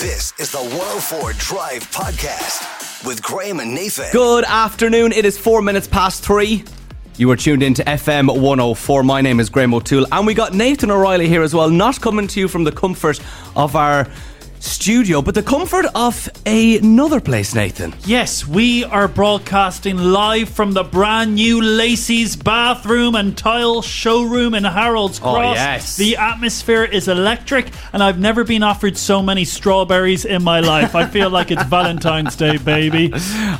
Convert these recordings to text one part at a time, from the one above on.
This is the 104 Drive Podcast with Graham and Nathan. Good afternoon. It is four minutes past three. You are tuned in to FM 104. My name is Graham O'Toole, and we got Nathan O'Reilly here as well, not coming to you from the comfort of our studio, but the comfort of another place, Nathan. Yes, we are broadcasting live from the brand new Lacey's bathroom and tile showroom in Harold's oh, Cross. Oh, yes. The atmosphere is electric, and I've never been offered so many strawberries in my life. I feel like it's Valentine's Day, baby.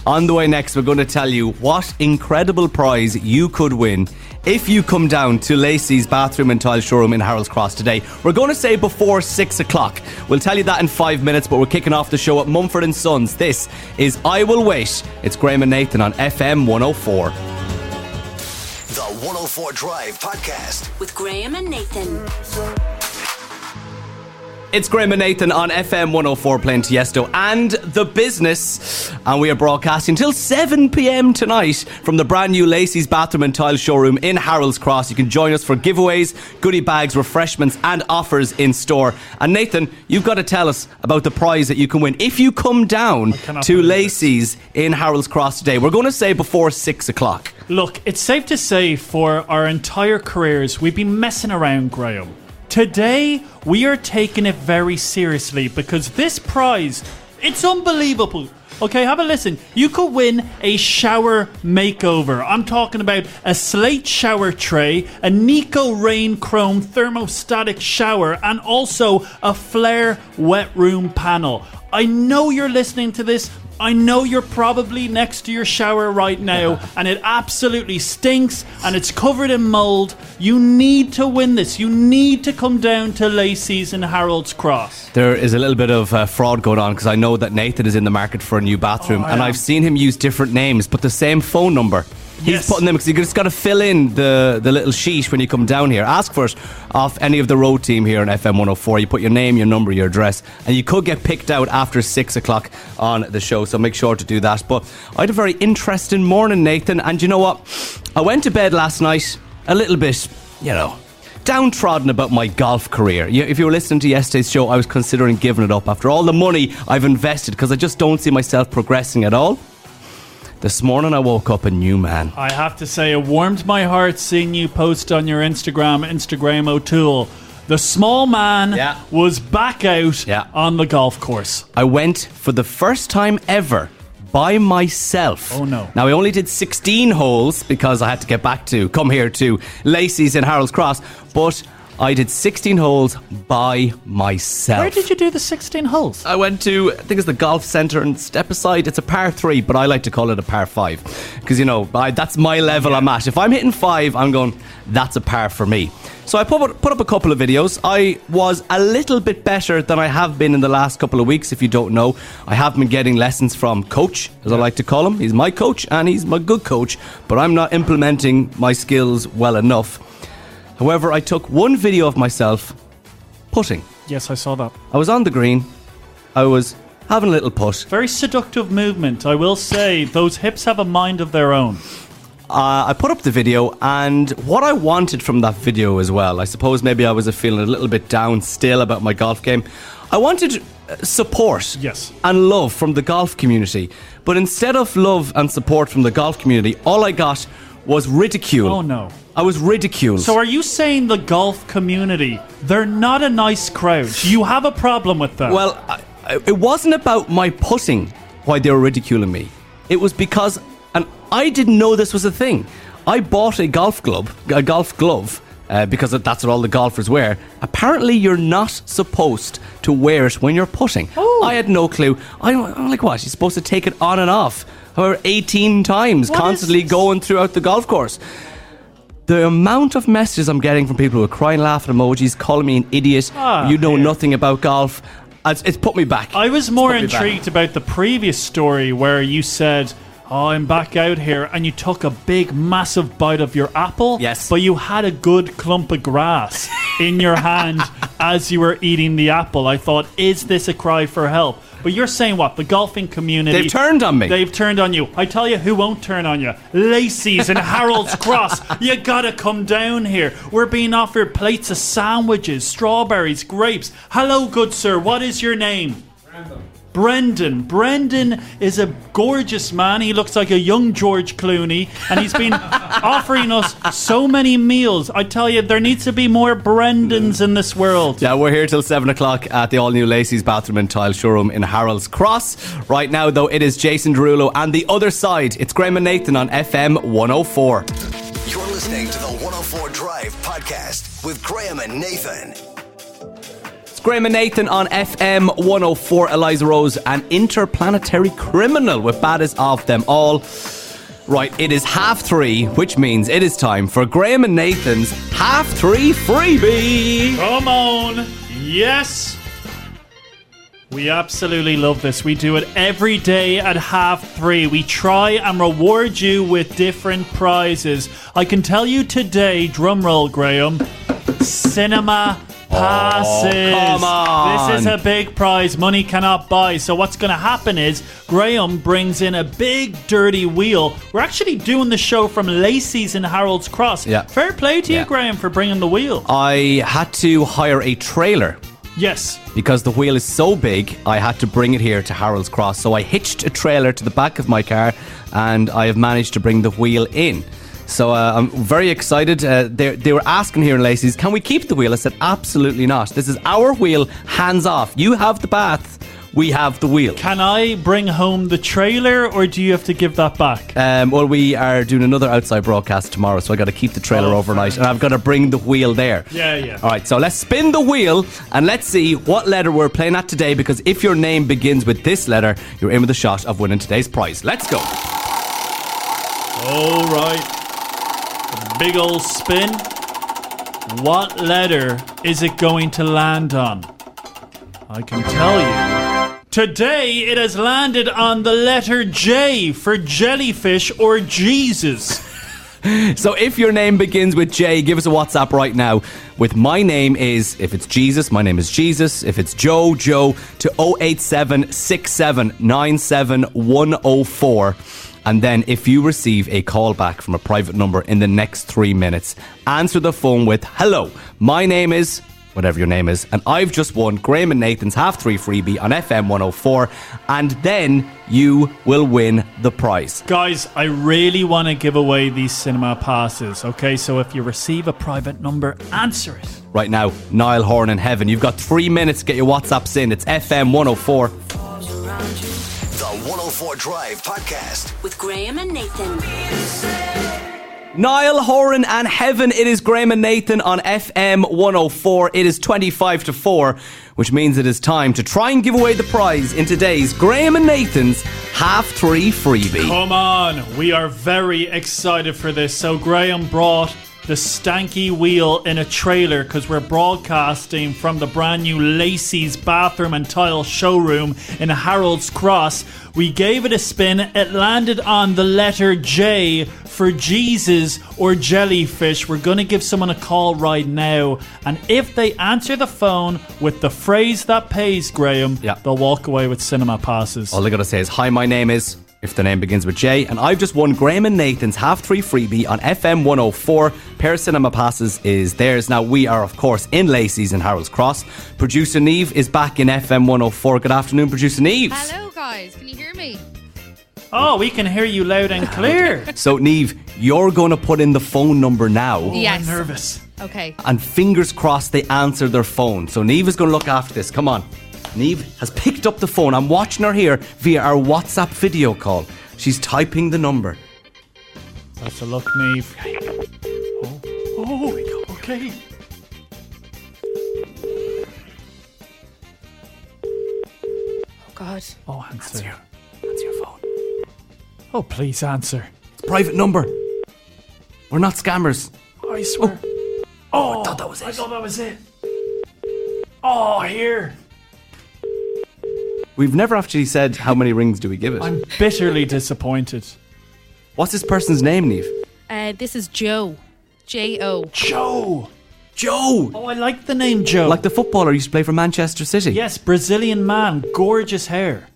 On the way next, we're going to tell you what incredible prize you could win if you come down to Lacey's bathroom and tile showroom in Harold's Cross today. We're going to say before six o'clock. We'll tell you that in five minutes, but we're kicking off the show at Mumford and Sons. This is I Will Wait. It's Graham and Nathan on FM 104. The 104 Drive Podcast. with Graham and Nathan. It's Graham and Nathan on FM 104 playing Tiesto and The Business. And we are broadcasting till 7 pm tonight from the brand new Lacey's Bathroom and Tile Showroom in Harold's Cross. You can join us for giveaways, goodie bags, refreshments, and offers in store. And Nathan, you've got to tell us about the prize that you can win if you come down to Lacey's in Harold's Cross today. We're going to say before 6 o'clock. Look, it's safe to say for our entire careers, we've been messing around, Graham. Today, we are taking it very seriously because this prize, it's unbelievable. Okay, have a listen. You could win a shower makeover. I'm talking about a slate shower tray, a Nico Rain Chrome thermostatic shower, and also a Flare wet room panel. I know you're listening to this. I know you're probably next to your shower right now and it absolutely stinks and it's covered in mold. You need to win this. You need to come down to Lacey's in Harold's Cross. There is a little bit of uh, fraud going on because I know that Nathan is in the market for a new bathroom, Oh, and am. I've seen him use different names, but the same phone number. He's Yes. putting them because you just got to fill in the, the little sheet when you come down here. Ask for it off any of the road team here on FM 104. You put your name, your number, your address, and you could get picked out after six o'clock on the show. So make sure to do that. But I had a very interesting morning, Nathan, and you know what? I went to bed last night a little bit, you know, downtrodden about my golf career. If you were listening to yesterday's show, I was considering giving it up after all the money I've invested because I just don't see myself progressing at all. This morning I woke up a new man. I have to say, it warmed my heart seeing you post on your Instagram, Instagram O'Toole. The small man Yeah. was back out Yeah. on the golf course. I went for the first time ever by myself. Oh, no. Now I only did 16 holes because I had to get back to come here to Lacey's in Harold's Cross, but I did 16 holes by myself. Where did you do the 16 holes? I went to, I think it's the golf centre in Stepaside. It's a par three, but I like to call it a par five because you know I, that's my level I'm at. If I'm hitting five, I'm going. That's a par for me. So I put put up a couple of videos. I was a little bit better than I have been in the last couple of weeks. If you don't know, I have been getting lessons from coach, as I like to call him. He's my coach and he's my good coach, but I'm not implementing my skills well enough. However, I took one video of myself putting. Yes, I saw that. I was on the green. I was having a little putt. Very seductive movement, I will say. Those hips have a mind of their own. Uh, I put up the video, and what I wanted from that video as well, I suppose maybe I was feeling a little bit down still about my golf game. I wanted uh, support Yes. and love from the golf community. But instead of love and support from the golf community, all I got was ridicule. Oh, no. I was ridiculed. So are you saying the golf community, they're not a nice crowd? You have a problem with them? Well, I, it wasn't about my putting why they were ridiculing me. It was because, and I didn't know this was a thing. I bought a golf glove, a golf glove, uh, because that's what all the golfers wear. Apparently, you're not supposed to wear it when you're putting. Oh. I had no clue. I, I'm like, what? You're supposed to take it on and off, however, 18 times, What constantly going throughout the golf course. The amount of messages I'm getting from people with crying, laughing emojis, calling me an idiot, Ah, you know yeah. nothing about golf. It's, it's put me back. I was more put me back. intrigued about the previous story where you said, Oh, I'm back out here, and you took a big, massive bite of your apple. Yes. But you had a good clump of grass in your hand as you were eating the apple. I thought, is this a cry for help? But you're saying what? The golfing community. They've turned on me. They've turned on you. I tell you who won't turn on you. Lacey's and Harold's Cross. You gotta come down here. We're being offered plates of sandwiches, strawberries, grapes. Hello, good sir. What is your name? Brendan. Brendan is a gorgeous man. He looks like a young George Clooney, and he's been offering us so many meals. I tell you, there needs to be more Brendans in this world. Yeah, we're here till 7 o'clock at the all new Lacey's Bathroom and Tile Showroom in Harold's Cross. Right now, though, it is Jason Derulo and the other side. It's Graham and Nathan on FM 104. You're listening to the 104 Drive Podcast with Graham and Nathan. Graham and Nathan on FM 104. Eliza Rose, an interplanetary criminal with baddest of them all. Right, it is half three, which means it is time for Graham and Nathan's half three freebie. Come on. Yes. We absolutely love this. We do it every day at half three. We try and reward you with different prizes. I can tell you today, drumroll, Graham, cinema passes. Oh, come on. This is a big prize money cannot buy. So what's going to happen is Graham brings in a big dirty wheel. We're actually doing the show from Lacey's in Harold's Cross. Yeah. Fair play to Yeah. you, Graham, for bringing the wheel. I had to hire a trailer Yes. because the wheel is so big, I had to bring it here to Harold's Cross. So I hitched a trailer to the back of my car and I have managed to bring the wheel in. So uh, I'm very excited. Uh, they, they were asking here in Lacey's, can we keep the wheel? I said, absolutely not. This is our wheel, hands off. You have the bath, we have the wheel. Can I bring home the trailer or do you have to give that back? Um, well, we are doing another outside broadcast tomorrow, so I got to keep the trailer Oh, overnight, and I've got to bring the wheel there. Yeah, yeah. All right, so let's spin the wheel and let's see what letter we're playing at today. Because if your name begins with this letter, you're in with a shot of winning today's prize. Let's go. All right. Big old spin. What letter is it going to land on? I can tell you. Today it has landed on the letter J for jellyfish or Jesus. So if your name begins with J, give us a WhatsApp right now. With my name is, if it's Jesus, my name is Jesus. If it's Joe, Joe to 087 104. And then if you receive a call back from a private number in the next three minutes, answer the phone with, hello, my name is, whatever your name is, and I've just won Graham and Nathan's half three freebie on FM 104. And then you will win the prize. Guys, I really want to give away these cinema passes, okay? So if you receive a private number, answer it. right now. Niall Horan in heaven. You've got three minutes to get your WhatsApps in. It's FM 104. The 104 Drive Podcast. with Graham and Nathan. Niall Horan and Heaven. It is Graham and Nathan on FM 104. It is 25 to 4, which means it is time to try and give away the prize in today's Graham and Nathan's half three freebie. Come on, we are very excited for this. So Graham brought the stanky wheel in a trailer because we're broadcasting from the brand new Lacey's bathroom and tile showroom in Harold's Cross. We gave it a spin. It landed on the letter J for Jesus or jellyfish. We're going to give someone a call right now. And if they answer the phone with the phrase that pays, Graham, Yeah. they'll walk away with cinema passes. All they gotta say is, Hi, my name is, if the name begins with J, and I've just won Graham and Nathan's half three freebie on FM 104. Pair of cinema passes is theirs. Now, we are, of course, in Lacey's in Harold's Cross. Producer Neve is back in FM 104. Good afternoon, Producer Neve. Hello, guys. Can you hear me? Oh, we can hear you loud and clear. So, Neve, you're going to put in the phone number now. Oh, yes. I'm nervous. Okay. And fingers crossed they answer their phone. So, Neve is going to look after this. Come on. Neve has picked up the phone. I'm watching her here via our WhatsApp video call. She's typing the number. That's a look, Neve. Oh, oh, okay. Oh, God. Oh, answer. Answer your phone. Oh, please answer. It's a private number. We're not scammers. I swear. Oh, oh I thought that was it. I thought that was it. Oh, here. We've never actually said how many rings do we give it. I'm bitterly disappointed. What's this person's name, Neve? Uh, this is Joe. J O. Joe. Joe! Oh, I like the name Joe. Like the footballer used to play for Manchester City. yes, Brazilian man, gorgeous hair.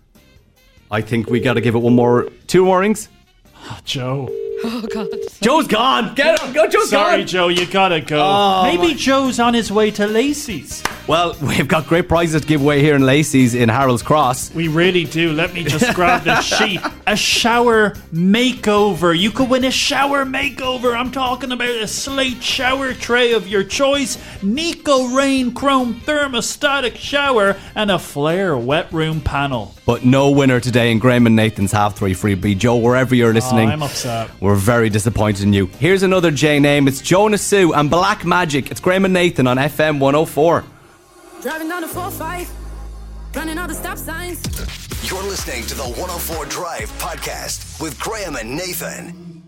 I think we got to give it one more, two more rings. Oh, Joe. Oh God. Joe's gone. Get him. Go, Joe's Sorry, gone. Sorry, Joe, you gotta go. Oh, Maybe my- Joe's on his way to Lacey's. Well, we've got great prizes to give away here in Lacey's in Harold's Cross. We really do. Let me just grab the sheet. A shower makeover. You could win a shower makeover. I'm talking about a slate shower tray of your choice, Nico Rain Chrome thermostatic shower, and a Flare wet room panel. But no winner today in Graham and Nathan's half three freebie. Joe, wherever you're ah, listening, Oh, I'm upset. We're very disappointed in you. Here's another J name. It's Jonasu and Black Magic. It's Graham and Nathan on FM 104. Driving down the 4-5, running all the stop signs. You're listening to the 104 Drive Podcast with Graham and Nathan.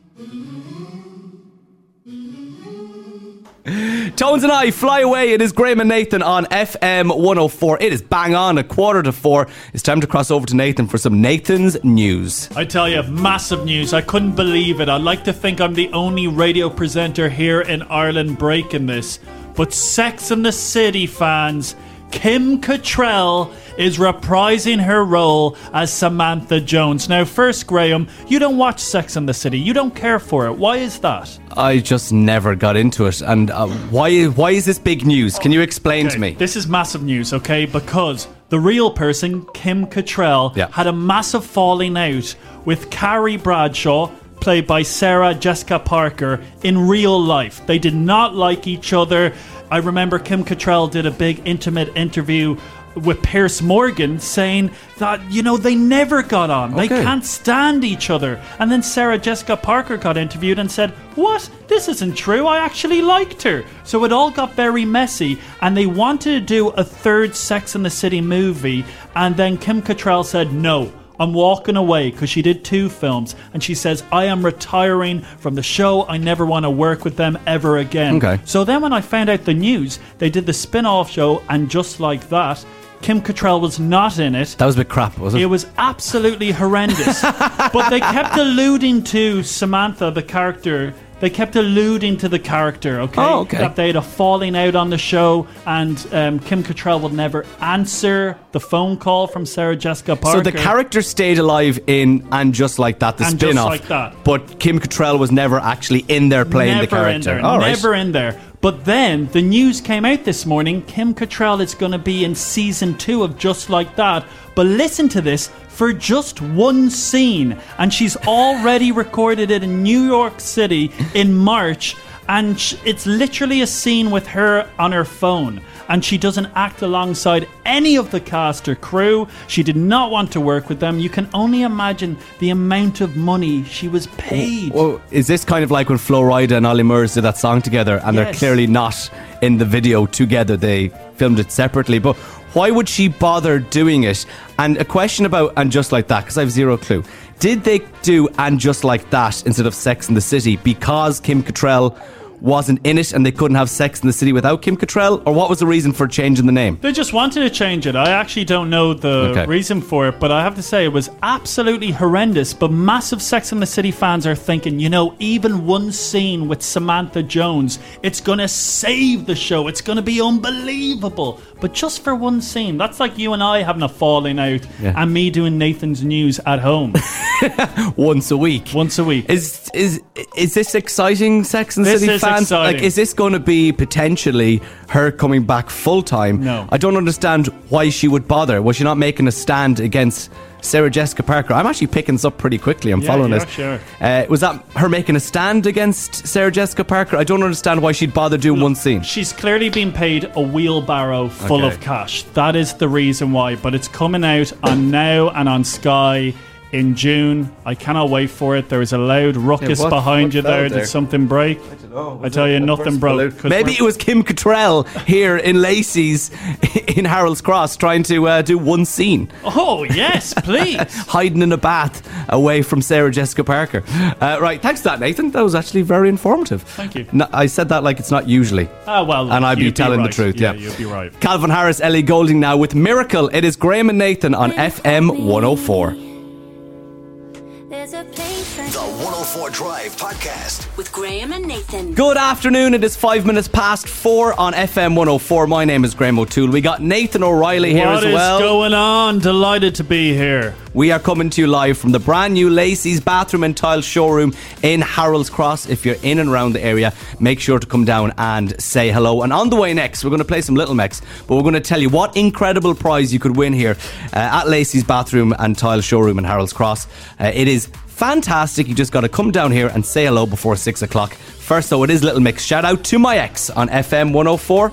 Tones and I fly away. It is Graham and Nathan on FM 104. It is bang on a quarter to four. It's time to cross over to Nathan for some Nathan's news. I tell you, massive news. I couldn't believe it. I'd like to think I'm the only radio presenter here in Ireland breaking this. But Sex and the City fans, Kim Cattrall is reprising her role as Samantha Jones. Now, first, Graham, you don't watch Sex and the City. You don't care for it. Why is that? I just never got into it. And uh, why, why is this big news? Can you explain to me? This is massive news, okay? Because the real person, Kim Cattrall, Yeah. had a massive falling out with Carrie Bradshaw, played by Sarah Jessica Parker, in real life. They did not like each other. I remember Kim Cattrall did a big intimate interview with Piers Morgan saying that, you know, they never got on. They can't stand each other. And then Sarah Jessica Parker got interviewed and said, What? This isn't true. I actually liked her. So it all got very messy. And they wanted to do a third Sex in the City movie. And then Kim Cattrall said, No. I'm walking away because she did two films and she says, I am retiring from the show. I never want to work with them ever again. Okay. So then when I found out the news, they did the spin off show and just like that, Kim Cattrall was not in it. That was a bit crap, wasn't it? It was absolutely horrendous. but they kept alluding to Samantha, the character. They kept alluding to the character, okay? Oh, okay. That they had a falling out on the show, and um, Kim Cattrall would never answer the phone call from Sarah Jessica Parker. So the character stayed alive in and just like that, the And spin-off. Like That. But Kim Cattrall was never actually in there playing never the character. in there. All right. never in there. But then the news came out this morning. Kim Cattrall is going to be in season two of Just Like That. But listen to this for just one scene, and she's already recorded it in New York City in March. And sh- it's literally a scene with her on her phone. And she doesn't act alongside any of the cast or crew. She did not want to work with them. You can only imagine the amount of money she was paid. Well, is this kind of like when Flo Rida and Ollie Murs did that song together and they're clearly not in the video together? They filmed it separately. But why would she bother doing it? And a question about And Just Like That, because I have zero clue. Did they do And Just Like That instead of Sex in the City because Kim Cattrall wasn't in it and they couldn't have Sex in the City without Kim Cattrall? Or what was the reason for changing the name? They just wanted to change it. I actually don't know the Okay. reason for it, but I have to say it was absolutely horrendous. But massive Sex in the City fans are thinking, you know, even one scene with Samantha Jones, it's going to save the show. It's going to be unbelievable. But just for one scene, that's like you and I having a falling out Yeah. and me doing Nathan's news at home Once a week. once a week. Is is is this exciting, Sex and the This City fans? exciting. Like, is this going to be potentially her coming back full time? No. I don't understand why she would bother. Was she not making a stand against Sarah Jessica Parker? I'm actually picking this up pretty quickly. I'm Yeah, following yeah, this. sure. Uh, was that her making a stand against Sarah Jessica Parker? I don't understand why she'd bother doing one scene. She's clearly been paid a wheelbarrow full Okay. of cash. That is the reason why. But it's coming out on Now and on Sky in June. I cannot wait for it. There is a loud ruckus Yeah, what- behind what you there. there? Did something break? I don't know. I tell you, nothing broke. Maybe it was Kim Cattrall here in Lacey's in Harold's Cross trying to uh, do one scene. Oh yes, please. hiding in a bath away from Sarah Jessica Parker. Uh, right, thanks for that, Nathan. That was actually very informative. Thank you. No, I said that like it's not usually. Ah well, And I'd be you'd telling the right. truth, yeah. you'd be right. Calvin Harris, Ellie Goulding now with Miracle. It is Graham and Nathan on FM 104. There's a place I The 104 Drive podcast. with Graham and Nathan. Good afternoon. It is five minutes past four on FM 104. My name is Graham O'Toole. We got Nathan O'Reilly here What as is well. going on? Delighted to be here. We are coming to you live from the brand new Lacey's Bathroom and Tile Showroom in Harold's Cross. If you're in and around the area, make sure to come down and say hello. And on the way next, we're going to play some Little Mix, but we're going to tell you what incredible prize you could win here uh, at Lacey's Bathroom and Tile Showroom in Harold's Cross. Uh, it is fantastic. You just got to come down here and say hello before six o'clock. First, though, it is Little Mix. Shout out to my ex on FM 104.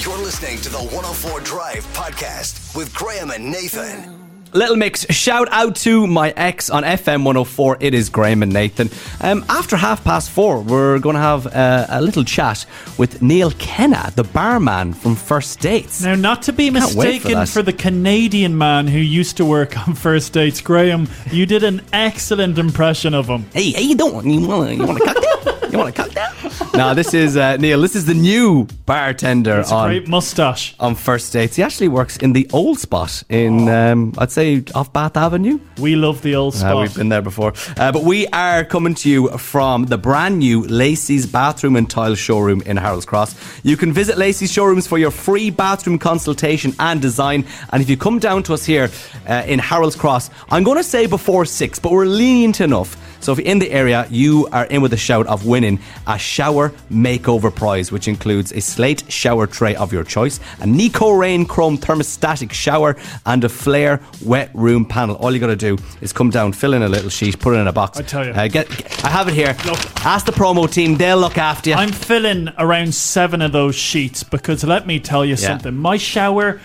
You're listening to the 104 Drive podcast with Graham and Nathan. Little Mix, shout out to my ex on FM 104. It is Graham and Nathan. Um, after half past four, we're going to have uh, a little chat with Neil Kenna, the barman from First Dates. Now, not to be wait for mistaken for, the Canadian man who used to work on First Dates, Graham, you did an excellent impression of him. Hey, how you doing? You want you want a cocktail? You want a cocktail? no, this is uh, Neil. This is the new bartender It's a on great mustache. on First Dates. He actually works in the old spot in, um, I'd say, off Bath Avenue. We love the old Uh, spot. we've been there before. Uh, but we are coming to you from the brand new Lacey's Bathroom and Tile Showroom in Harold's Cross. You can visit Lacey's showrooms for your free bathroom consultation and design. And if you come down to us here uh, in Harold's Cross, I'm going to say before six, but we're lenient enough. So if you're in the area, you are in with a shout of winning a shower makeover prize, which includes a slate shower tray of your choice, a Nico Rain Chrome thermostatic shower, and a Flare wet room panel. All you got to do is come down, fill in a little sheet, put it in a box. I tell you. uh, get, get- I have it here. Look. Ask the promo team; they'll look after you. I'm filling around seven of those sheets because let me tell you something. My shower,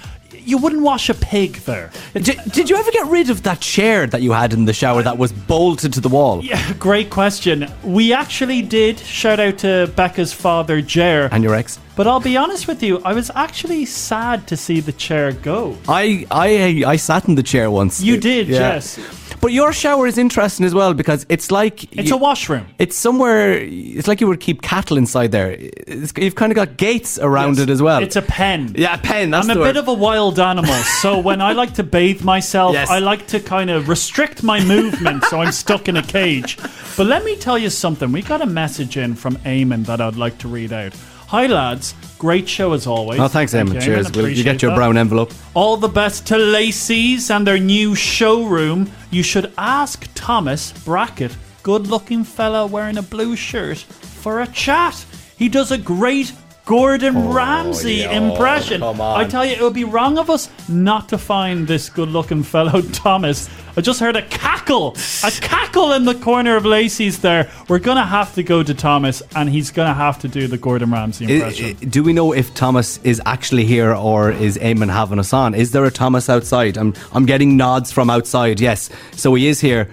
you wouldn't wash a pig there. did, did you ever get rid of that chair that you had in the shower that was bolted to the wall? Yeah, great question. We actually did. Shout out to Becca's father, Jer. And your ex? But I'll be honest with you, I was actually sad to see the chair go. I, I I sat in the chair once. You did, Yeah. yes. But your shower is interesting as well because it's like It's you- a washroom. It's somewhere. It's like you would keep cattle inside there. It's, you've kind of got gates around it as well. It's a pen. yeah, a pen. That's I'm a the bit of a wild animal, so when I like to bathe myself, Yes. I like to kind of restrict my movement so I'm stuck in a cage. But let me tell you something. We got a message in from Eamon that I'd like to read out. Hi, lads. Great show as always. Oh, thanks, Thank Eamon. you, Cheers. Will you get your that. brown envelope? All the best to Lacey's and their new showroom. You should ask Thomas Brackett, good looking fella wearing a blue shirt, for a chat. He does a great Gordon oh, Ramsay yeah. impression. Oh, come on. I tell you, it would be wrong of us not to find this good looking fellow Thomas. I just heard a cackle, a cackle in the corner of Lacey's there. We're going to have to go to Thomas and he's going to have to do the Gordon Ramsay I- impression. I- do we know if Thomas is actually here or is Eamon having us on? Is there a Thomas outside? I'm I'm getting nods from outside. Yes, so he is here.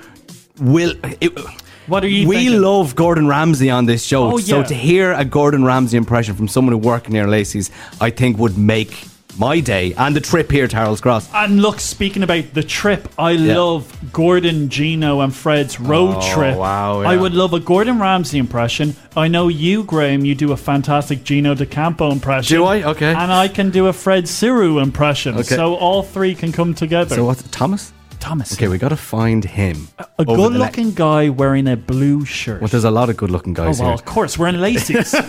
Will it, What are you We thinking? love Gordon Ramsay on this show. Oh, So to hear a Gordon Ramsay impression from someone who worked near Lacey's, I think would make my day and the trip here to Harold's Cross. And look, speaking about the trip, I Yeah. love Gordon, Gino, and Fred's road Oh, trip. wow, I would love a Gordon Ramsay impression. I know you, Graham, you do a fantastic Gino D'Acampo impression. Do I? Okay. And I can do a Fred Sirieix impression. Okay. So all three can come together. So what's Thomas? Thomas. Okay, we got to find him. a over good the ne- looking guy wearing a blue shirt. Well, there's a lot of good-looking guys oh, guys well, here. of course, we're in Lacey's.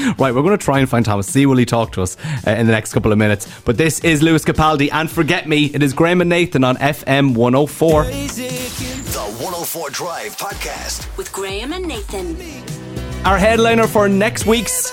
Right, we're going to try and find Thomas. See will he talk to us uh, in the next couple of minutes. But this is Lewis Capaldi, and forget me, it is Graham and Nathan on FM 104. The 104 Drive podcast. With Graham and Nathan. Our headliner for next week's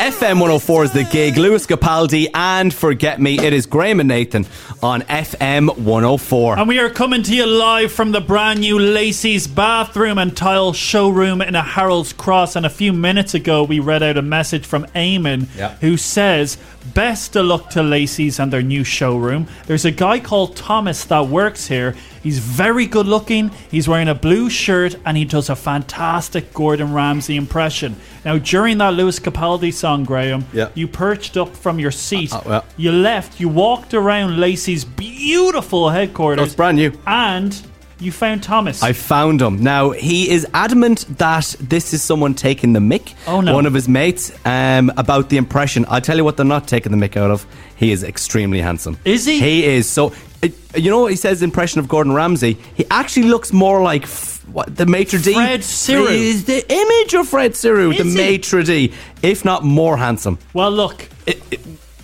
FM 104 is the gig Lewis Capaldi, and forget me, it is Graham and Nathan on FM 104. And we are coming to you live from the brand new Lacey's bathroom and tile showroom in a Harold's Cross. And a few minutes ago, we read out a message from Eamon Yeah. who says, Best of luck to Lacey's and their new showroom. There's a guy called Thomas that works here. He's very good looking. He's wearing a blue shirt and he does a fantastic Gordon Ramsay impression. Now, during that Lewis Capaldi song, Graham, Yeah. you perched up from your seat. Uh, well. You left. You walked around Lacey's beautiful headquarters. It's brand new. And you found Thomas. I found him. Now, he is adamant that this is someone taking the mick. Oh, no. One of his mates um, about the impression. I'll tell you what they're not taking the mick out of. He is extremely handsome. Is he? He is. So, uh, you know what he says impression of Gordon Ramsay? He actually looks more like. F- what the maitre d Fred Sirieix. is the image of Fred Sirieix, the Is he? maitre d, if not more handsome. Well, look,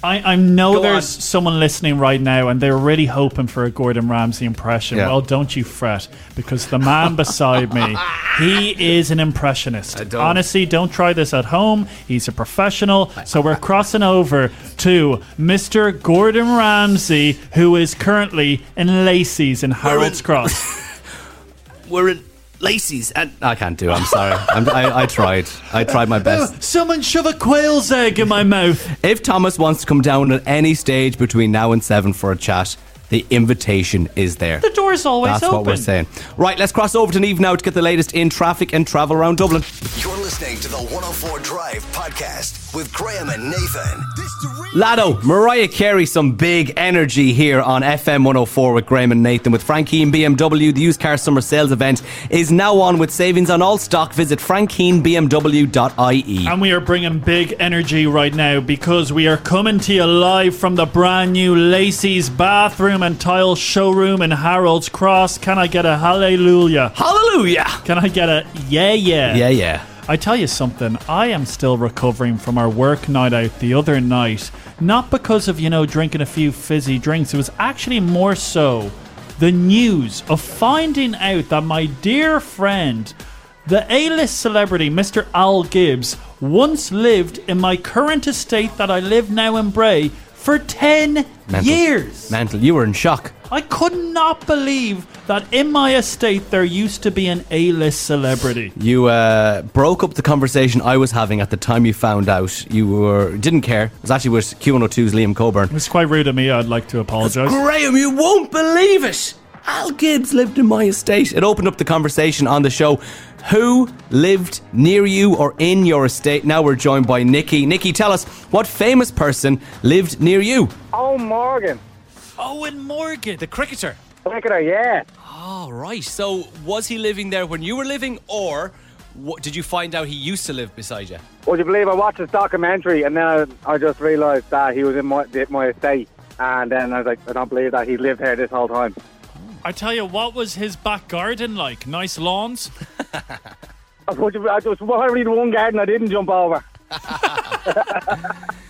I, I know Go there's on. someone listening right now and they're really hoping for a Gordon Ramsay impression. Yeah. Well, don't you fret, because the man beside me, he is an impressionist. I don't. Honestly, don't try this at home. He's a professional. So we're crossing over to Mr. Gordon Ramsay, who is currently in Lacey's in Harold's Cross. We're in Lacey's, and I can't do. it, I'm sorry. I'm, I, I tried. I tried my best. Someone shove a quail's egg in my mouth. If Thomas wants to come down at any stage between now and seven for a chat, the invitation is there. The door's always That's open. what we're saying. Right, let's cross over to Neve now to get the latest in traffic and travel around Dublin. You're listening to the 104 Drive podcast with Graham and Nathan. Lado, Mariah Carey, some big energy here on FM 104 with Graham and Nathan. With Frank Keane BMW, the used car summer sales event is now on with savings on all stock. Visit frankkeanebmw.ie. And we are bringing big energy right now because we are coming to you live from the brand new Lacey's bathroom and tile showroom in Harold's Cross. Can I get a hallelujah? Hallelujah! Can I get a yeah, yeah? Yeah, yeah. I tell you something, I am still recovering from our work night out the other night. Not because of, you know, drinking a few fizzy drinks. It was actually more so the news of finding out that my dear friend, the A list celebrity, Mr. Al Gibbs, once lived in my current estate that I live now in Bray for 10 Mental. years. Mental, you were in shock. I could not believe that in my estate there used to be an A list celebrity. You uh, broke up the conversation I was having at the time you found out. You were didn't care. It was actually with Q102's Liam Coburn. It's quite rude of me. I'd like to apologise. Graham, you won't believe it. Al Gibbs lived in my estate. It opened up the conversation on the show. Who lived near you or in your estate? Now we're joined by Nikki. Nikki, tell us what famous person lived near you? Oh, Morgan. Eoin Morgan. The cricketer. Look at her, yeah. Oh, right. So was he living there when you were living, or what, did you find out he used to live beside you? Would you believe I watched this documentary and then I just realised that he was in my my estate. And then I was like, I don't believe that he lived here this whole time. I tell you, what was his back garden like? Nice lawns? Would you, I just probably the one garden I didn't jump over.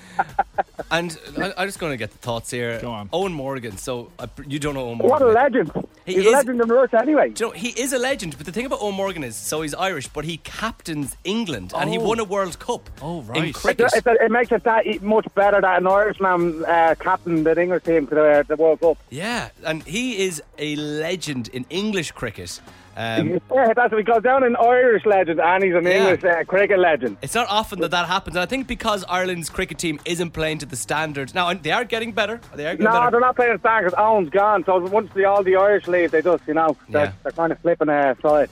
And I, I'm just going to get the thoughts here. Go on. Eoin Morgan. So uh, you don't know Eoin Morgan. What a legend. He He's is- a legend in Rush anyway. Do you know, he is a legend, but the thing about Eoin Morgan is, so he's Irish, but he captains England and he Oh. won a World Cup Oh, in right. cricket. It's a, it makes it that much better that an Irishman uh, captained the English team to the, the World Cup. yeah, and he is a legend in English cricket. Um, Yeah, that's what he goes down an Irish legend and he's an Yeah. English uh, cricket legend. it's not often that that happens, and I think because Ireland's cricket team isn't playing to the standards now, and they are getting better. They are getting No, better. they're not playing back because Eoin's gone. So once the, all the Irish leave, they just, you know, they're, Yeah. they're kind of flipping uh, side.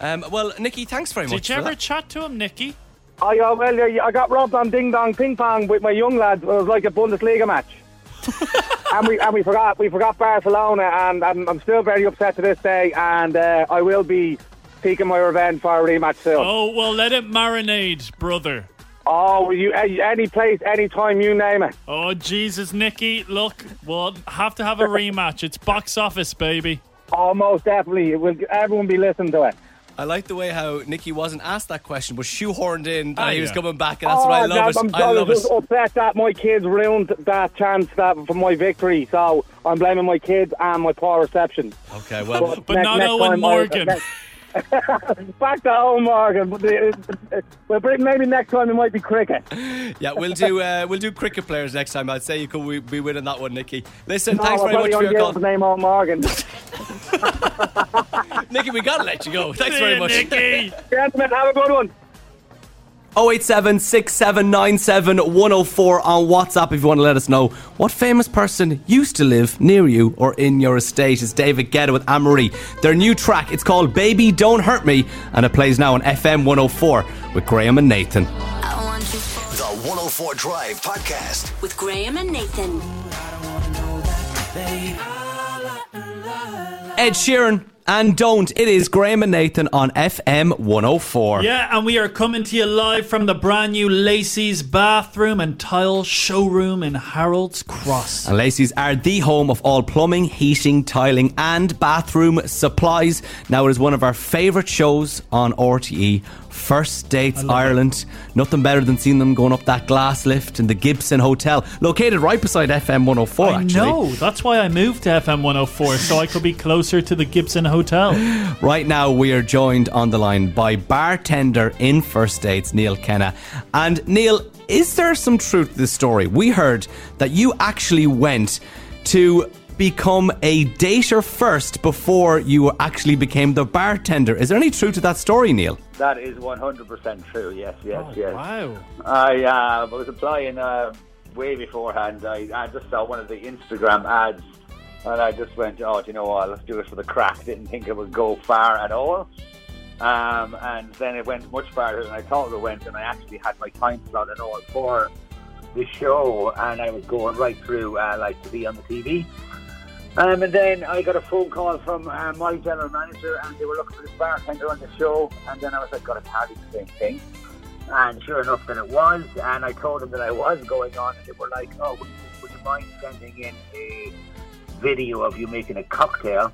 Um, well, Nikki, thanks very much. Did you ever that. chat to him, Nicky? Oh, yeah, well, yeah, I got robbed on Ding Dong Ping Pong with my young lads. It was like a Bundesliga match. and we and we forgot we forgot Barcelona, and I'm, I'm still very upset to this day. And uh, I will be seeking my revenge for a rematch soon. Oh, well, let it marinade, brother. Oh, you any any place, any time, you name it. Oh, Jesus, Nicky. Look, we'll have to have a rematch. It's box office, baby. Oh, most definitely. It will everyone be listening to it? I like the way how Nikki wasn't asked that question, but shoehorned in that Ah, he was yeah. coming back, and that's oh, what I love I'm, it. I love just it. upset that my kids ruined that chance that for my victory. So I'm blaming my kids and my poor reception. Okay, well, But not Owen time I- Morgan. Back to Eoin Morgan. But well, maybe next time it might be cricket. yeah, we'll do uh, we'll do cricket players next time. I'd say you could be winning that one, Nikki. Listen, No, thanks I'll very much for your call, the name Eoin Morgan. Nikki. We gotta let you go. Thanks See very much. Nicky. Gentlemen, have a good one. 087 6797 104 on WhatsApp if you want to let us know what famous person used to live near you or in your estate. It's David Guetta with Anne-Marie. Their new track, it's called Baby Don't Hurt Me, and it plays now on FM 104 with Graham and Nathan. I want you The 104 Drive podcast. with Graham and Nathan. Ed Sheeran and don't. It is Graham and Nathan on FM 104. Yeah, and we are coming to you live from the brand new Lacey's bathroom and tile showroom in Harold's Cross. And Lacey's are the home of all plumbing, heating, tiling, and bathroom supplies. Now, it is one of our favourite shows on RTE. First Dates Ireland. Nothing better than seeing them going up that glass lift in the Gibson Hotel, located right beside FM 104, I actually. know. That's why I moved to FM 104, so I could be closer to the Gibson Hotel. Right now, we are joined on the line by bartender in First Dates, Neil Kenna. And Neil, is there some truth to this story? We heard that you actually went to become a dater first before you actually became the bartender. Is there any truth to that story, Neil? That is 100% true, yes, yes, Oh, yes. wow. I uh, was applying uh, way beforehand. I, I just saw one of the Instagram ads and I just went, oh, do you know what, let's do it for the crack. Didn't think it would go far at all. Um, and then it went much farther than I thought it went, and I actually had my time slot and all for the show, and I was going right through, uh, like, to be on the TV. Um, and then I got a phone call from uh, my general manager, and they were looking for this bartender on the show. And then I was like, "Got tell you the same thing." And sure enough, then it was. And I told them that I was going on, and they were like, "Oh, would, would you mind sending in a video of you making a cocktail?"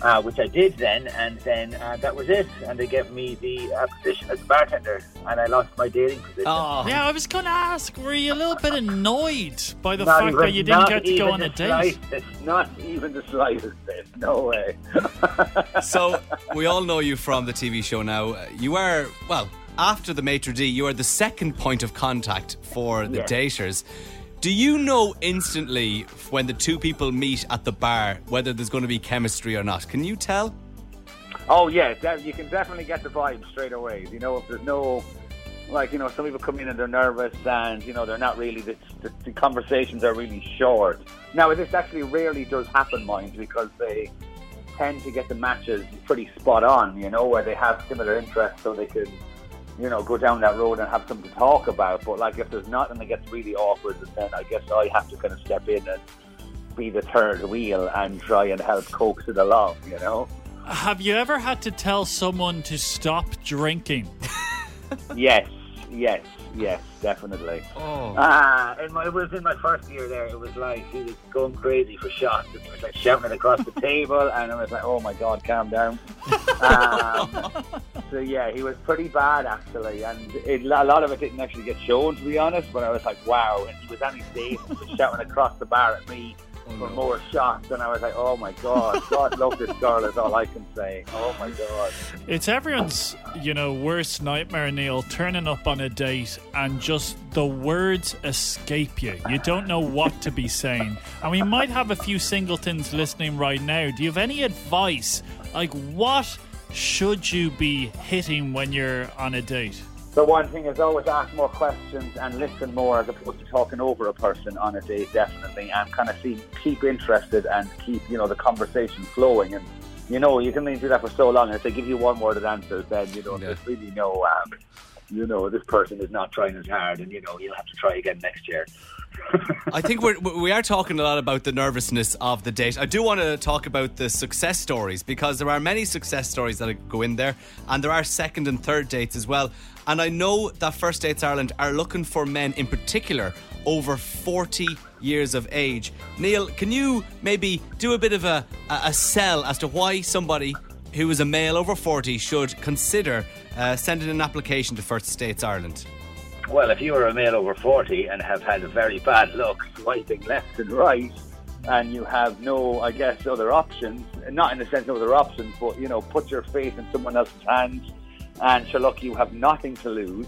Uh, which I did then, and then uh, that was it. And they gave me the uh, position as a bartender, and I lost my dating position. Oh, Yeah, I was going to ask, were you a little bit annoyed by the Not fact even- that you didn't get to go on a the date? slightest- Not even the slightest bit. No way. So, we all know you from the TV show now. You are, well, after the maitre d', you are the second point of contact for the Yes. daters. Do you know instantly when the two people meet at the bar whether there's going to be chemistry or not? Can you tell? Oh yeah, you can definitely get the vibe straight away. You know, if there's no, like you know, some people come in and they're nervous and you know they're not really. The, the, the conversations are really short. Now this actually rarely does happen, mind, because they tend to get the matches pretty spot on. You know, where they have similar interests, so they can, you know, go down that road and have something to talk about. But like if there's nothing that gets really awkward, then I guess I have to kind of step in and be the third wheel and try and help coax it along. You know. Have you ever had to tell someone to stop drinking? Yes, yes, yes, definitely. Oh. Ah, and my, it was in my first year there. It was like he was going crazy for shots. It was like shouting it across the table, and I was like, "Oh my god, calm down." Um, so yeah, he was pretty bad actually, and it, a lot of it didn't actually get shown, to be honest. But I was like, "Wow!" And he was on his and he was shouting across the bar at me. Oh, For more shots, and I was like, "Oh my god, God love this girl." Is all I can say. Oh my god. It's everyone's, you know, worst nightmare, Neil, turning up on a date and just the words escape you. You don't know what to be saying. And we might have a few singletons listening right now. Do you have any advice? Like, what should you be hitting when you're on a date? The one thing is always ask more questions and listen more as opposed to talking over a person on a date, definitely, and kind of see, keep interested and keep, you know, the conversation flowing. And, you know, you can only do that for so long. If they give you one worded answers, then, you know, Yeah. there's really no, um, you know, this person is not trying as hard and, you know, you'll have to try again next year. I think we're, we are talking a lot about the nervousness of the date. I do want to talk about the success stories because there are many success stories that go in there, and there are second and third dates as well. And I know that First Dates Ireland are looking for men in particular over 40 years of age. Neil, can you maybe do a bit of a, a, sell as to why somebody who is a male over 40 should consider uh, sending an application to First Dates Ireland? Well, if you are a male over 40 and have had a very bad luck swiping left and right, and you have no, I guess, other options, not in the sense of other options, but, you know, put your faith in someone else's hands, and sure, look, you have nothing to lose,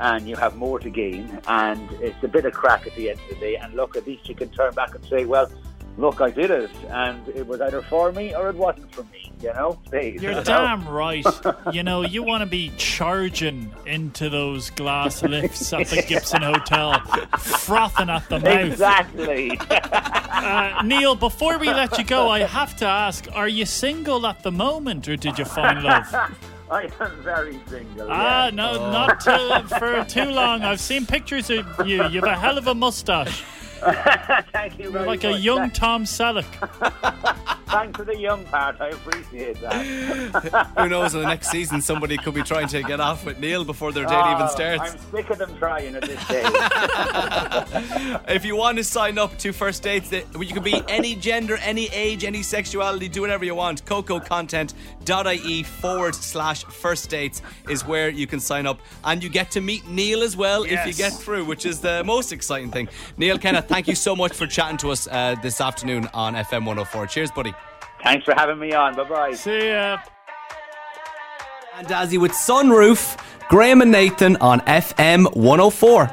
and you have more to gain, and it's a bit of crack at the end of the day, and look, at least you can turn back and say, well, look, I did it, and it was either for me or it wasn't for me, you know? You You're know? damn right. You know, you want to be charging into those glass lifts at the Gibson Hotel, frothing at the mouth. Exactly. Uh, Neil, before we let you go, I have to ask: Are you single at the moment, or did you find love? I am very single. Ah, yeah. no, not too, for too long. I've seen pictures of you. You have a hell of a mustache, Thank you very like a young Tom Selleck. thanks for the young part. I appreciate that. Who knows? In the next season, somebody could be trying to get off with Neil before their date even Oh, starts. I'm sick of them trying at this stage. If you want to sign up to first dates, you can be any gender, any age, any sexuality, do whatever you want. CocoContent.ie forward slash first dates is where you can sign up. And you get to meet Neil as well if you get through, which is the most exciting thing. Neil Kenneth, thank you so much for chatting to us uh, this afternoon on FM 104. Cheers, buddy. thanks for having me on. Bye bye. See ya. And Dazzy with Sunroof, Graham and Nathan on FM 104.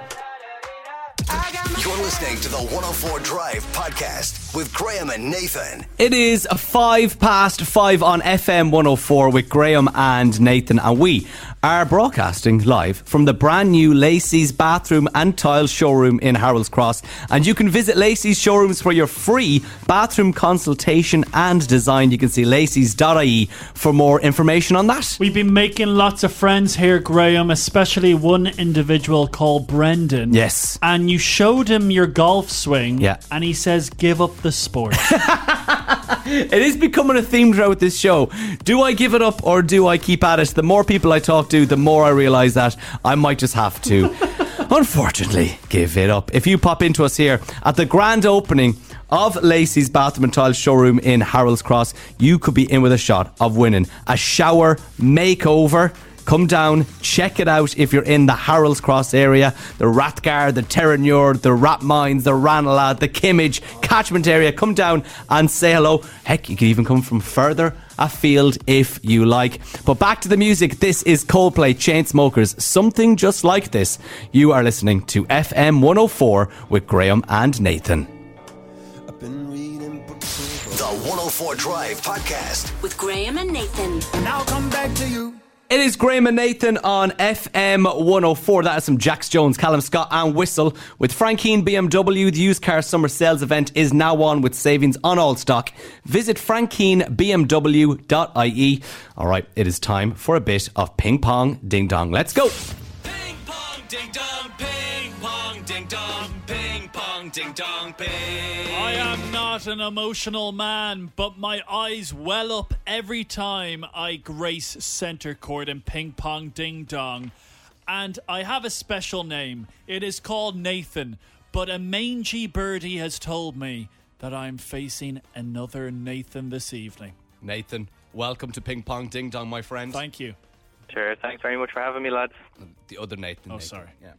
You're listening to the 104 Drive podcast with Graham and Nathan. It is a five past five on FM 104 with Graham and Nathan, and we are broadcasting live from the brand new Lacey's bathroom and tile showroom in Harold's Cross. And you can visit Lacey's showrooms for your free bathroom consultation and design. You can see lacey's.ie for more information on that. We've been making lots of friends here, Graham, especially one individual called Brendan. Yes. And you showed him your golf swing. Yeah. And he says, give up the sport. It is becoming a theme throughout this show. Do I give it up or do I keep at it? The more people I talk to, the more I realise that I might just have to, unfortunately, give it up. If you pop into us here at the grand opening of Lacey's Bathroom and Tile showroom in Harold's Cross, you could be in with a shot of winning a shower makeover. Come down, check it out if you're in the Harold's Cross area, the Rathgar, the Terenure, the Rathmines, the Ranelagh, the Kimmage catchment area. Come down and say hello. Heck, you could even come from further afield if you like. But back to the music. This is Coldplay Chainsmokers. Something just like this. You are listening to FM 104 with Graham and Nathan. The 104 Drive podcast. With Graham and Nathan. It is Graham and Nathan on FM 104. That is some Jax Jones, Calum Scott, and Whistle. With Frank Keane BMW, the used car summer sales event is now on with savings on all stock. Visit frankkeanebmw.ie. All right, it is time for a bit of ping pong ding dong. Let's go. Ping pong ding dong, ping pong ding dong, ping pong ding dong, ping. I am not an emotional man, but my eyes well up every time I grace centre court in ping pong ding dong. And I have a special name. It is called Nathan, but a mangy birdie has told me that I'm facing another Nathan this evening. Nathan, welcome to ping pong ding dong, my friend. Thank you. Sure, thanks very much for having me, lads. the other Nathan. Oh, Nathan. sorry. Yeah.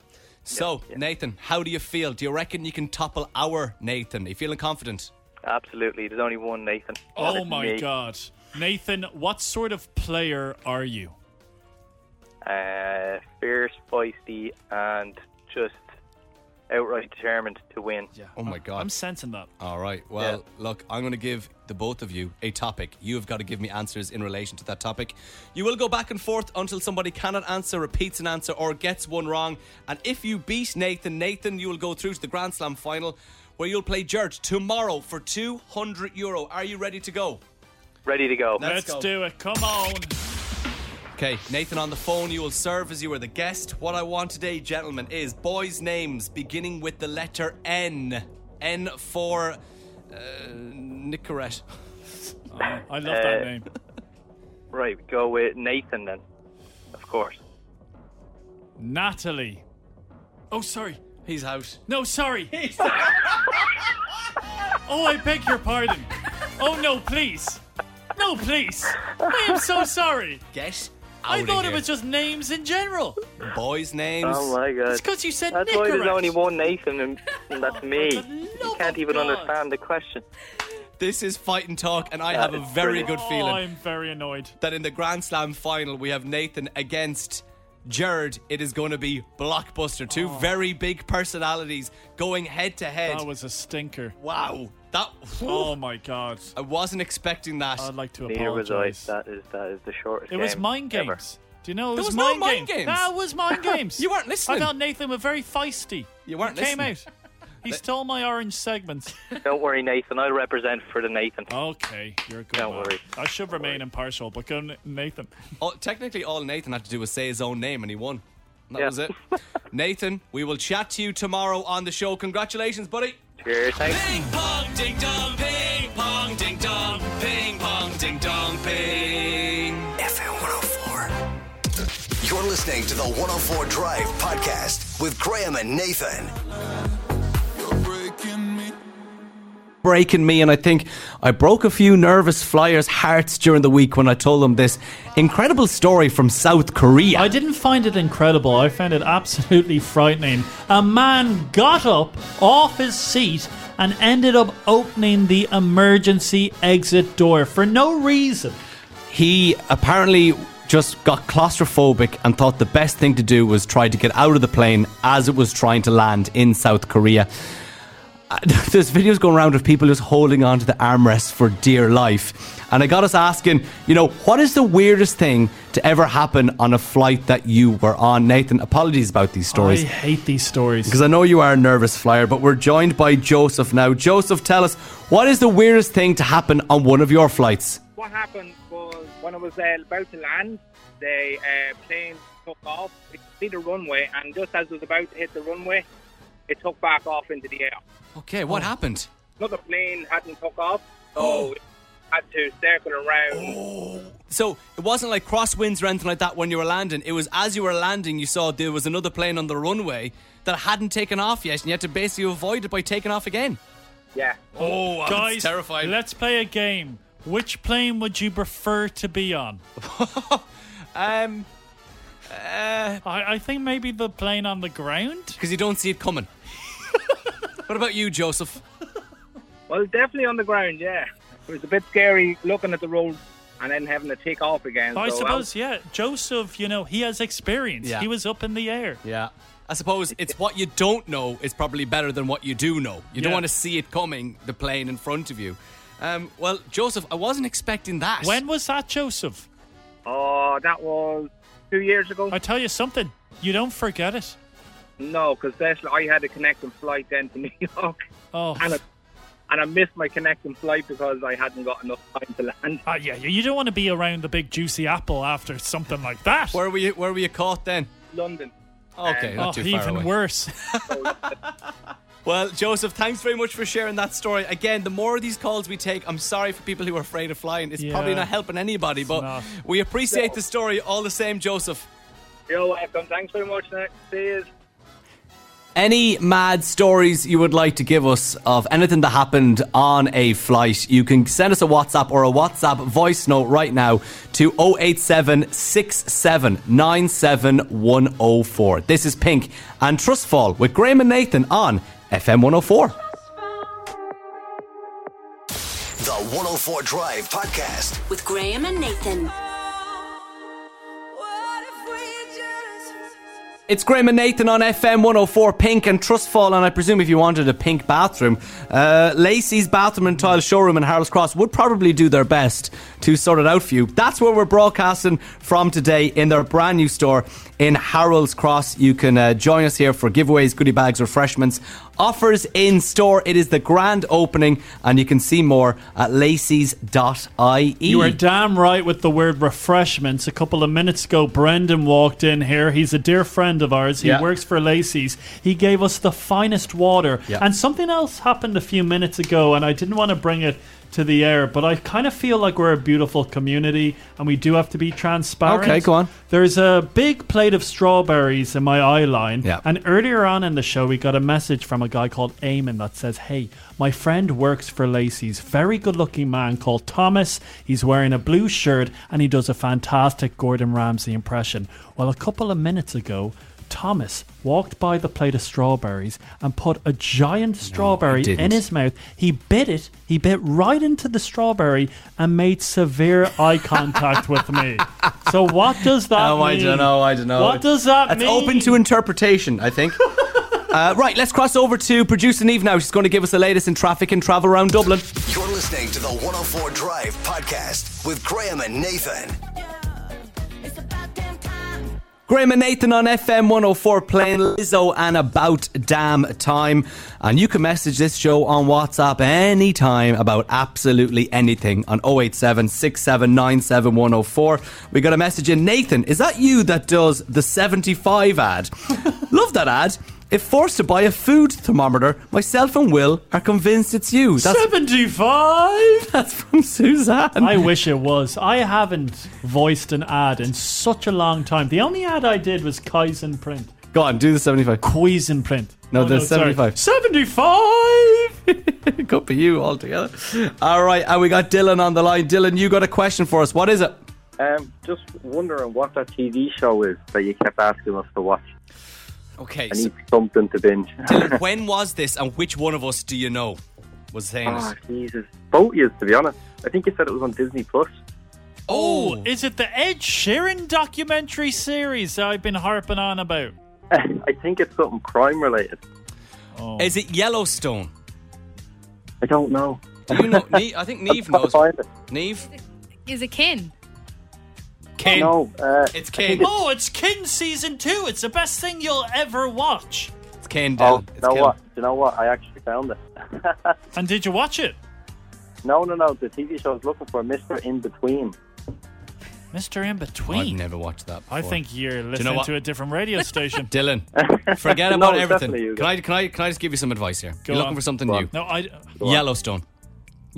So, Nathan, how do you feel? Do you reckon you can topple our Nathan? Are you feeling confident? Absolutely. There's only one Nathan. Oh my me. god. Nathan, what sort of player are you? Uh, fierce, feisty, and just outright determined to win. Yeah. Oh my God. I'm sensing that. All right. Well, look, I'm going to give the both of you a topic. You have got to give me answers in relation to that topic. You will go back and forth until somebody cannot answer, repeats an answer, or gets one wrong. And if you beat Nathan, Nathan, you will go through to the Grand Slam final where you'll play George tomorrow for 200 euro. Are you ready to go? Ready to go. Let's Let's go. do it. Come on. Okay, Nathan on the phone. You will serve as you are the guest. What I want today, gentlemen, is boys' names beginning with the letter N. N for uh, Nicorette. I love that Uh, name. Right, we go with Nathan then. Of course. Natalie. Oh, sorry. He's out. No, sorry. oh, I beg your pardon. Oh, no, please. No, please. I am so sorry. Get I thought of it was just names in general. boys' names. Oh my god. It's because you said That's why there's Nicorette. only one Nathan, and, and that's me. For the You love can't of even God. understand the question. This is fight and talk, and I have a is very brilliant. good Oh, feeling I'm very annoyed. that in the Grand Slam final we have Nathan against Jared. It is going to be blockbuster. Two oh. very big personalities going head to head. That was a stinker. wow, that. Oh my god. I wasn't expecting that. I'd like to Neither was I. apologize. That is that is the shortest. It was game mind ever. games. Do you know it There was, was no mind, mind games? games. That was mind games. You weren't listening. I thought Nathan was very feisty. You weren't He came listening. out. He stole my orange segment. Don't worry, Nathan. I'll represent for the Nathan. Okay, you're a good. Don't man. worry. I should remain impartial, but go Nathan. Oh, technically, all Nathan had to do was say his own name, and he won. That Yeah. was it. Nathan, we will chat to you tomorrow on the show. Congratulations, buddy. Cheers. Thanks. Ping pong ding dong, ping pong ding dong, ping pong ding dong, ping. FM 104. You're listening to the 104 Drive podcast with Graham and Nathan breaking me, and I think I broke a few nervous flyers' hearts during the week when I told them this incredible story from South Korea. I didn't find it incredible. I found it absolutely frightening. A man got up off his seat and ended up opening the emergency exit door for no reason. he apparently just got claustrophobic and thought the best thing to do was try to get out of the plane as it was trying to land in South Korea. Uh, There's videos going around of people just holding on to the armrests for dear life. And it got us asking, you know, what is the weirdest thing to ever happen on a flight that you were on? Nathan, apologies about these stories. I hate these stories. Because I know you are a nervous flyer, but we're joined by Joseph now. Joseph, tell us, what is the weirdest thing to happen on one of your flights? what happened was when I was uh, about to land, the uh, plane took off. It hit the runway, and just as it was about to hit the runway, it took back off into the air. Okay, what happened? Another plane hadn't took off, so it had to circle around. So it wasn't like crosswinds or anything like that when you were landing. It was as you were landing, you saw there was another plane on the runway that hadn't taken off yet, and you had to basically avoid it by taking off again. Yeah. Oh, Guys, terrified. let's play a game. Which plane would you prefer to be on? Um, uh, I, I think maybe the plane on the ground. because you don't see it coming. what about you, Joseph? Well, definitely on the ground. Yeah, it was a bit scary looking at the road and then having to take off again. I so uh, suppose, yeah. Joseph, you know, he has experience. Yeah. He was up in the air. Yeah. I suppose it's what you don't know is probably better than what you do know. You don't want to see it coming, the plane in front of you. Um, well, Joseph, I wasn't expecting that. When was that, Joseph? Oh, that was two years ago. I tell you something, you don't forget it. No, because I had a connecting flight then to New York, Oh, and I, and I missed my connecting flight because I hadn't got enough time to land. Ah, yeah, you you don't want to be around the big juicy apple after something like that. Where were you? Where were you caught then? London. Okay, Um, not oh, too far even away. worse. Well, Joseph, thanks very much for sharing that story. Again, the more of these calls we take, I'm sorry for people who are afraid of flying. It's probably not helping anybody, but not. we appreciate No. the story all the same, Joseph. You're welcome. Thanks very much, Nick. See you. Any mad stories you would like to give us of anything that happened on a flight, you can send us a WhatsApp or a WhatsApp voice note right now to 087 104. This is Pink and Trustfall with Graham and Nathan on FM 104. The 104 Drive podcast. With Graham and Nathan. It's Graham and Nathan on FM 104 Pink and Trustfall, and I presume if you wanted a pink bathroom, uh, Lacey's Bathroom and Tile Showroom in Harold's Cross would probably do their best to sort it out for you. That's where we're broadcasting from today in their brand new store in Harold's Cross. You can uh, join us here for giveaways, goodie bags, refreshments, offers in store. It is the grand opening, and you can see more at lacey's.ie. You are damn right with the word refreshments. A couple of minutes ago, Brendan walked in here. He's a dear friend of ours. He Yeah. works for Lacey's. He gave us the finest water. Yeah. And something else happened a few minutes ago, and I didn't want to bring it to the air, but I kind of feel like we're a beautiful community and we do have to be transparent. Okay, go on. There's a big plate of strawberries in my eye line. Yeah. And earlier on in the show, we got a message from a guy called Eamon that says, Hey, my friend works for Lacey's. Very good looking man called Thomas. He's wearing a blue shirt and he does a fantastic Gordon Ramsay impression. Well, a couple of minutes ago, Thomas walked by the plate of strawberries and put a giant strawberry in his mouth. He bit it. He bit right into the strawberry and made severe eye contact with me. So what does that Oh, I don't know. I don't know. What does that It's mean? It's open to interpretation, I think. uh, right, let's cross over to producer Neve now. She's going to give us the latest in traffic and travel around Dublin. You're listening to the 104 Drive podcast with Graham and Nathan. Graham and Nathan on FM 104 playing Lizzo and About Damn Time. And you can message this show on WhatsApp anytime about absolutely anything on 087 6797 104. We got a message in Nathan. Is that you that does the 75 ad? Love that ad. If forced to buy a food thermometer, myself and Will are convinced it's you. That's, 75! that's from Suzanne. I wish it was. I haven't voiced an ad in such a long time. The only ad I did was Kaizen Print. Go on, do the 75. Kaizen Print. No, Oh, there's sorry. 75. 75! Could be you altogether. All right, and we got Dylan on the line. Dylan, you got a question for us. What is it? Um, just wondering what that TV show is that you kept asking us to watch. Okay, I so, need something to binge. Dylan, when was this and which one of us do you know was saying ah, oh, it? Jesus. Both years, to be honest. I think you said it was on Disney Plus. Oh, oh, is it the Ed Sheeran documentary series that I've been harping on about? I think it's something crime related. Oh. Is it Yellowstone? I don't know. Do you know? Ne- I think Neve knows. Neve? Is it kin? Ken. No, uh, It's Ken. Oh, it's Kin season two. It's the best thing you'll ever watch. It's Ken, Oh, Dylan. you It's know Ken. what? You know what? I actually found it. And did you watch it? no, no, no. The TV show I was looking for Mr. Inbetween. Mr. Inbetween. I've never watched that. I think you're listening what? to a different radio station. Dylan, forget about it's everything. Can I, can I, can I just give you some advice here? Go You're on. looking for something Go new. on. no, I. on. Yellowstone.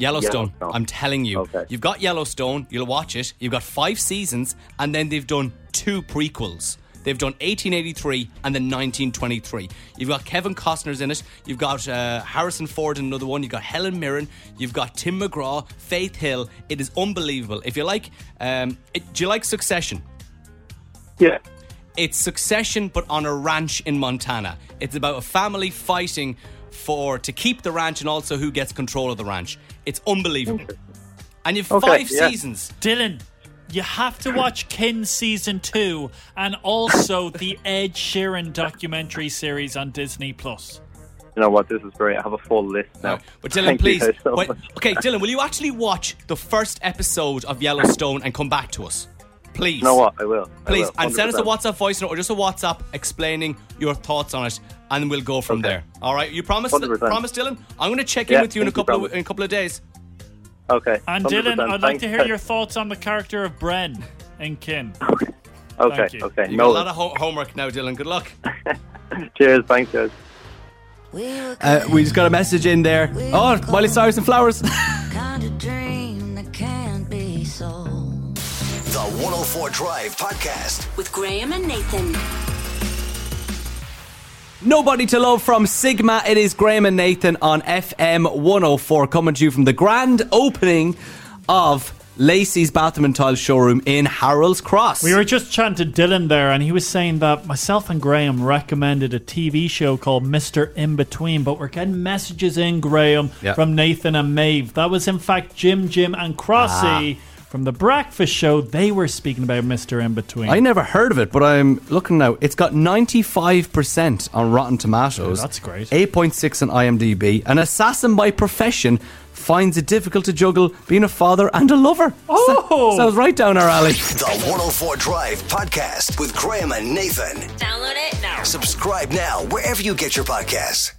Yellowstone. Yellowstone. I'm telling you. Okay. You've got Yellowstone. You'll watch it. You've got five seasons, and then they've done two prequels. They've done 1883 and then 1923. You've got Kevin Costner's in it. You've got uh, Harrison Ford in another one. You've got Helen Mirren. You've got Tim McGraw, Faith Hill. It is unbelievable. If you like, um, it, do you like Succession? Yeah. It's Succession, but on a ranch in Montana. It's about a family fighting for to keep the ranch and also who gets control of the ranch. It's unbelievable. And you've Okay, five yeah. seasons. Dylan, you have to watch Kin season two and also the Ed Sheeran documentary series on Disney Plus. You know what? This is great. I have a full list now. But Dylan, Thank please. guys so wait- okay, Dylan, will you actually watch the first episode of Yellowstone and come back to us? Please. You know what? I will. I Please, will, and send us a WhatsApp voice note or just a WhatsApp explaining your thoughts on it, and we'll go from Okay. there. All right, you promise? 100%. Promise, Dylan. I'm going to check in Yeah, with you in a thank you, couple of in a couple of days. Okay. And 100%. Dylan, I'd like Thanks. to hear your thoughts on the character of Bren and Kin. Okay. Thank you. Okay. You No. got a lot of ho- homework now, Dylan. Good luck. Cheers. Thanks, guys. Uh, we just got a message in there. Oh, Miley Cyrus and flowers. 104 Drive Podcast. With Graham and Nathan. Nobody to love from Sigma. It is Graham and Nathan on FM 104 coming to you from the grand opening of Lacey's Bathroom and Tile showroom in Harold's Cross. We were just chatting to Dylan there, and he was saying that myself and Graham recommended a TV show called Mr. Inbetween, but we're getting messages in, Graham, Yeah. from Nathan and Maeve. That was, in fact, Jim, Jim, and Crossy ah. From The Breakfast Show. They were speaking about Mr. Inbetween. I never heard of it, but I'm looking now. It's got 95% on Rotten Tomatoes. Oh, that's great. 8.6 on IMDb. An assassin by profession finds it difficult to juggle being a father and a lover. Oh! Sounds right down our alley. The 104 Drive Podcast with Graham and Nathan. Download it now. Subscribe now wherever you get your podcasts.